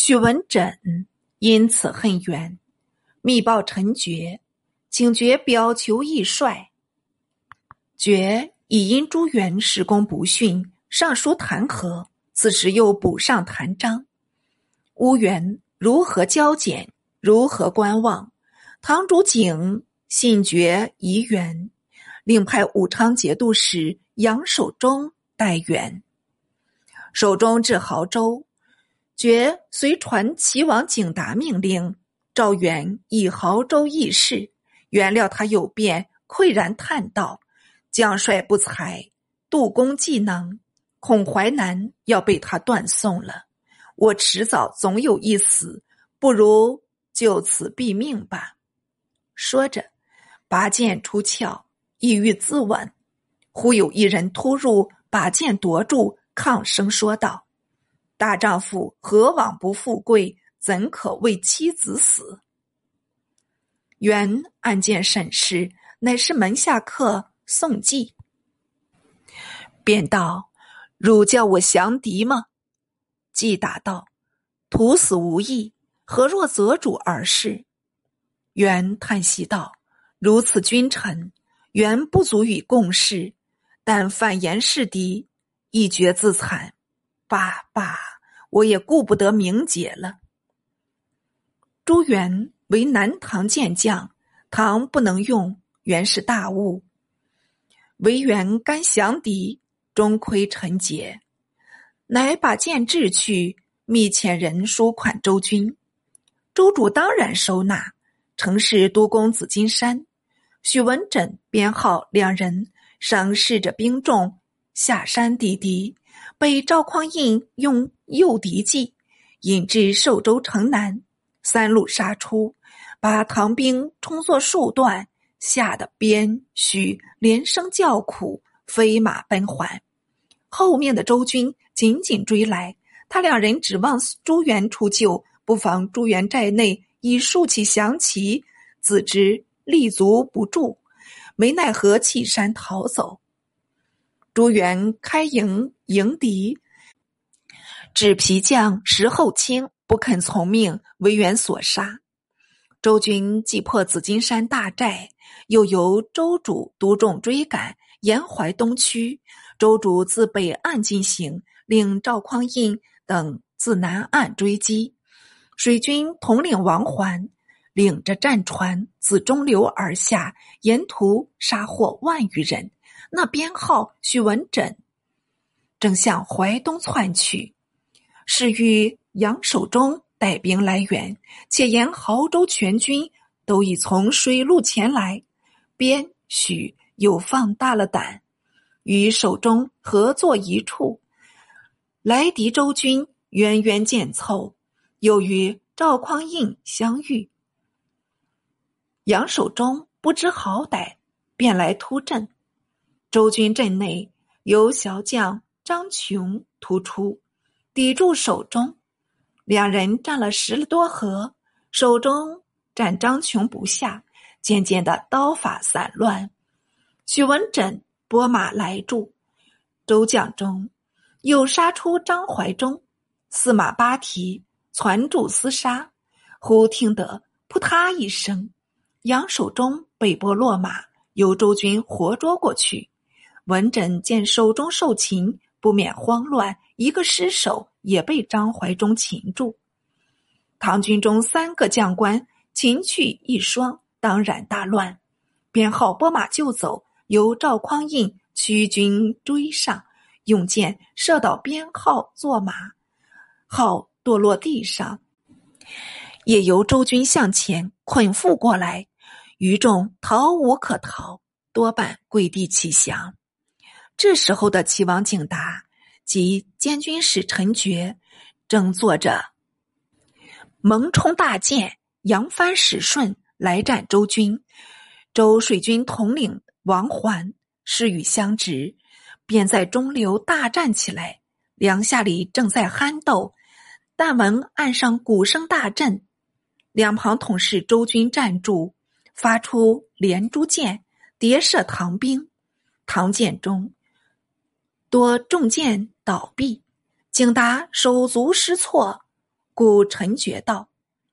许文枕因此恨袁，密报陈觉，请觉表求易帅。觉已因朱元施功不逊，上书弹劾。此时又补上弹章，乌元如何交简？如何观望？堂主景信觉疑元，另派武昌节度使杨守忠代援。守忠至亳州，觉随传齐王景达命令，赵元以亳州议事。原料他有变，喟然叹道：“将帅不才，杜公技能。”恐淮南要被他断送了，我迟早总有一死，不如就此毙命吧。说着，拔剑出鞘，意欲自刎。忽有一人突入，把剑夺住，抗声说道：“大丈夫何往不富贵？怎可为妻子死？”原案件审视，乃是门下客宋季，便道。汝叫我降敌吗？季答道：“徒死无益，何若择主而事？”元叹息道：“如此君臣，原不足以共事，但反言是敌，一决自惨。罢罢，我也顾不得名节了。”朱元为南唐健将，唐不能用，原是大误。唯元甘降敌。终亏陈节，乃把剑掷去，密遣人书款周军。周主当然收纳，城市都公紫金山、许文枕编号两人，赏视着兵众下山抵敌，被赵匡胤用诱敌计引至寿州城南，三路杀出，把唐兵冲作数段，吓得边许连声叫苦，飞马奔还。后面的周军紧紧追来，他两人指望朱元出救，不妨朱元寨内已竖起降旗，自知立足不住，没奈何弃山逃走。朱元开营迎敌，指皮将石厚清不肯从命，为元所杀。周军既破紫金山大寨，又由周主督众追赶，沿淮东区。周主自北岸进行，令赵匡胤等自南岸追击。水军统领王环领着战船自中流而下，沿途杀获万余人。那编号许文枕正向淮东窜去，是与杨守忠带兵来援，且沿濠州全军都已从水路前来，边许又放大了胆。与守中合作一处，来敌周军渊渊见凑，又与赵匡胤相遇。杨守忠不知好歹，便来突阵。周军阵内由小将张琼突出，抵住手中。两人战了十多合，手中战张琼不下，渐渐的刀法散乱。许文枕。拨马来助，周将中又杀出张怀忠，四马八蹄攒住厮杀。忽听得扑嗒一声，杨守忠被拨落马，由周军活捉过去。文枕见手中受擒，不免慌乱，一个失手也被张怀忠擒住。唐军中三个将官擒去一双，当然大乱，编号拨马就走。由赵匡胤驱军追上，用箭射倒边号坐马，号堕落地上。也由周军向前捆缚过来，余众逃无可逃，多半跪地乞降。这时候的齐王景达及监军使陈觉，正坐着蒙冲大舰扬帆使顺来战周军，周水军统领。王环是与相执，便在中流大战起来。梁下里正在酣斗，但闻岸上鼓声大震，两旁统是周军站住，发出连珠箭，叠射唐兵。唐箭中多中箭倒毙，景达手足失措，故陈觉道：“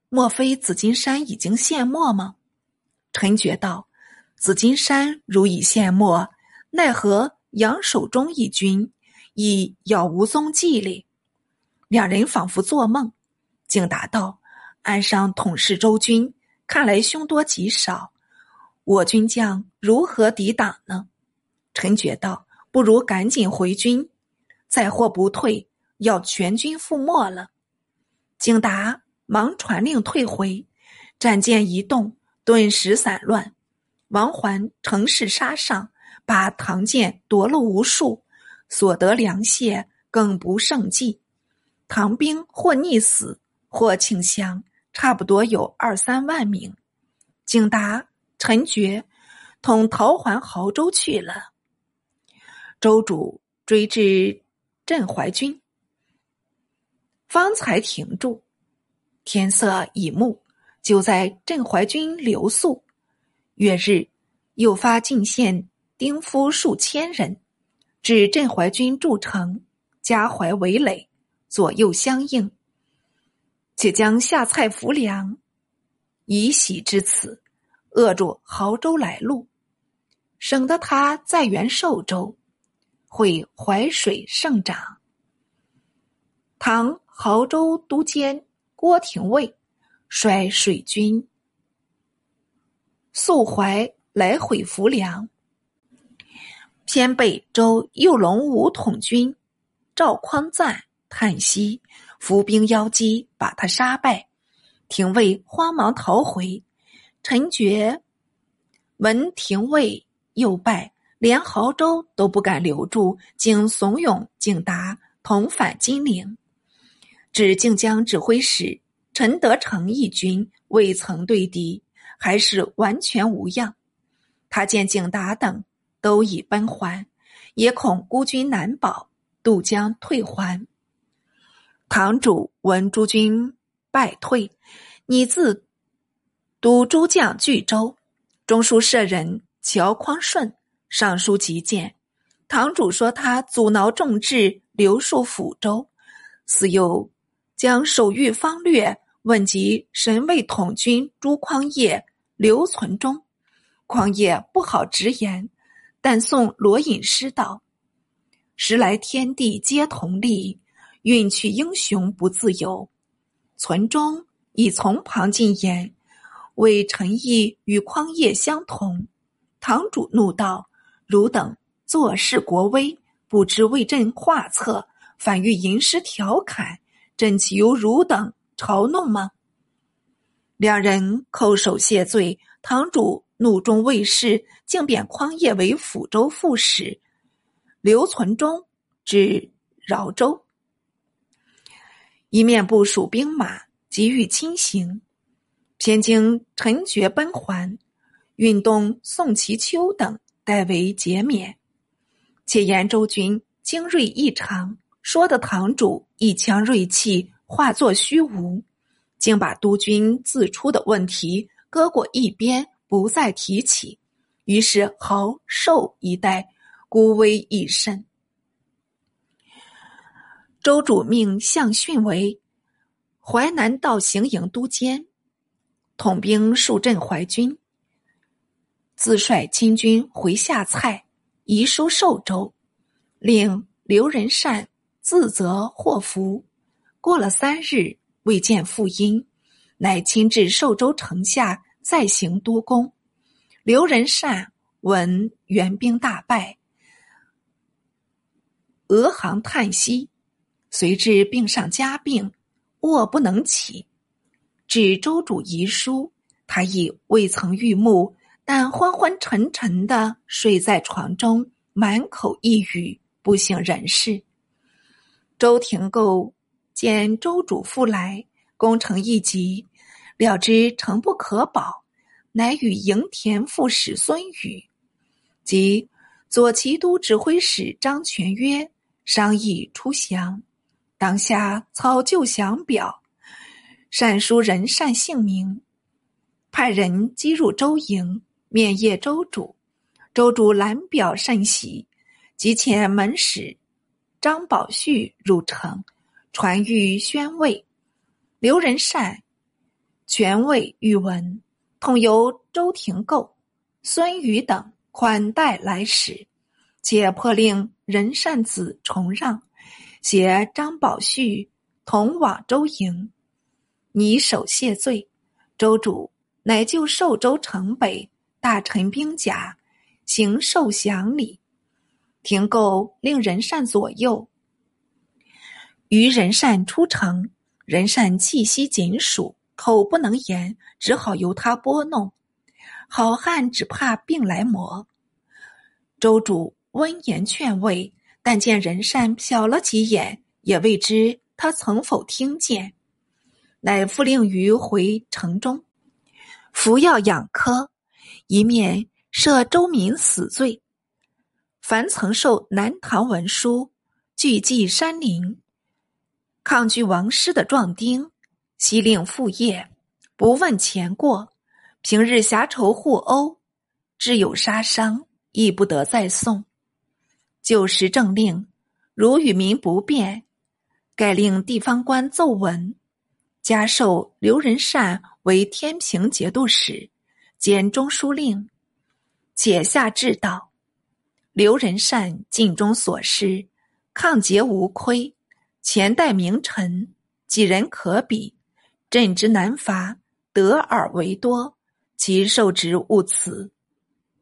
莫非紫金山已经陷没吗？”陈觉道：“紫金山如已陷没，奈何杨守忠一军已杳无踪迹哩？”两人仿佛做梦。景达道：“岸上统视周军，看来凶多吉少，我军将如何抵挡呢？”陈觉道：“不如赶紧回军，再或不退，要全军覆没了。”景达忙传令退回，战舰一动，顿时散乱。王环乘势杀上，把唐舰夺了无数，所得粮械更不胜计。唐兵或溺死，或请降，差不多有二三万名。景达、陈觉同逃还亳州去了。州主追至镇淮军。方才停住，天色已暮，就在镇淮军留宿。月日，又发进献丁夫数千人，至镇淮军筑城，加怀围垒，左右相应。且将下菜浮粮，以喜之此，扼住亳州来路，省得他再援寿州，会淮水盛长。唐。濠州都监郭廷尉率水军溯淮来回浮梁，偏被州右龙武统军赵匡赞叹息，伏兵邀击，把他杀败。廷尉慌忙逃回。陈觉闻廷尉又败，连亳州都不敢留住，竟怂恿景达同返金陵。指靖江指挥使陈德成一军未曾对敌，还是完全无恙。他见景达等都已奔还，也恐孤军难保，渡江退还。堂主闻诸军败退，拟自督诸将据州。中书舍人乔匡顺上书极谏，堂主说他阻挠众志，留戍抚州，似又。将手谕方略问及神卫统军朱匡业、刘存忠，匡业不好直言，但送罗隐诗道：“时来天地皆同力，运去英雄不自由。”存忠已从旁进言，为陈毅与匡业相同。堂主怒道：“汝等坐视国威，不知为朕画策，反欲吟诗调侃。”朕岂由汝等嘲弄吗？两人叩首谢罪。堂主怒中未释，竟贬匡业为抚州副使，刘存忠至饶州，一面部署兵马，急欲亲行。偏经陈觉奔还，运动宋其秋等代为减免。且延州军精锐异常。说的堂主一腔锐气化作虚无，竟把督军自出的问题搁过一边，不再提起。于是豪寿一带孤危一身。周主命向训为淮南道行营都监，统兵数镇淮军，自率亲军回下蔡，移书寿州，令刘仁善。自责祸福，过了三日未见复音，乃亲至寿州城下，再行督公。刘仁善闻援兵大败，俄行叹息，随至病上加病，卧不能起。至周主遗书，他亦未曾预目，但昏昏沉沉的睡在床中，满口一语，不省人事。周廷构见周主复来，攻城一急，了知城不可保，乃与营田副使孙宇及左骑都指挥使张全约商议出降。当下操救降表，善书人善姓名，派人击入周营，面谒周主。周主览表甚喜，即遣门使。张宝旭入城，传谕宣慰。刘仁善权位御文，同由周廷构、孙瑜等款待来使，且破令仁善子重让，携张宝旭同往周营，拟手谢罪。周主乃就寿州城北大臣兵甲，行受降礼。廷构令仁善左右。于仁善出城。仁善气息紧属，口不能言，只好由他拨弄。好汉只怕病来磨。周主温言劝慰，但见仁善瞟了几眼，也未知他曾否听见，乃复令于回城中服药养科，一面赦周民死罪。凡曾受南唐文书，聚集山林。抗拒王师的壮丁，悉令复业，不问前过。平日狭仇互殴，致有杀伤，亦不得再送。旧时政令，如与民不便，改令地方官奏文，加授刘仁善为天平节度使，简中书令。且下至道：刘仁善尽忠所施，抗节无亏。前代名臣，几人可比？朕之难伐，得而为多，其受职勿辞。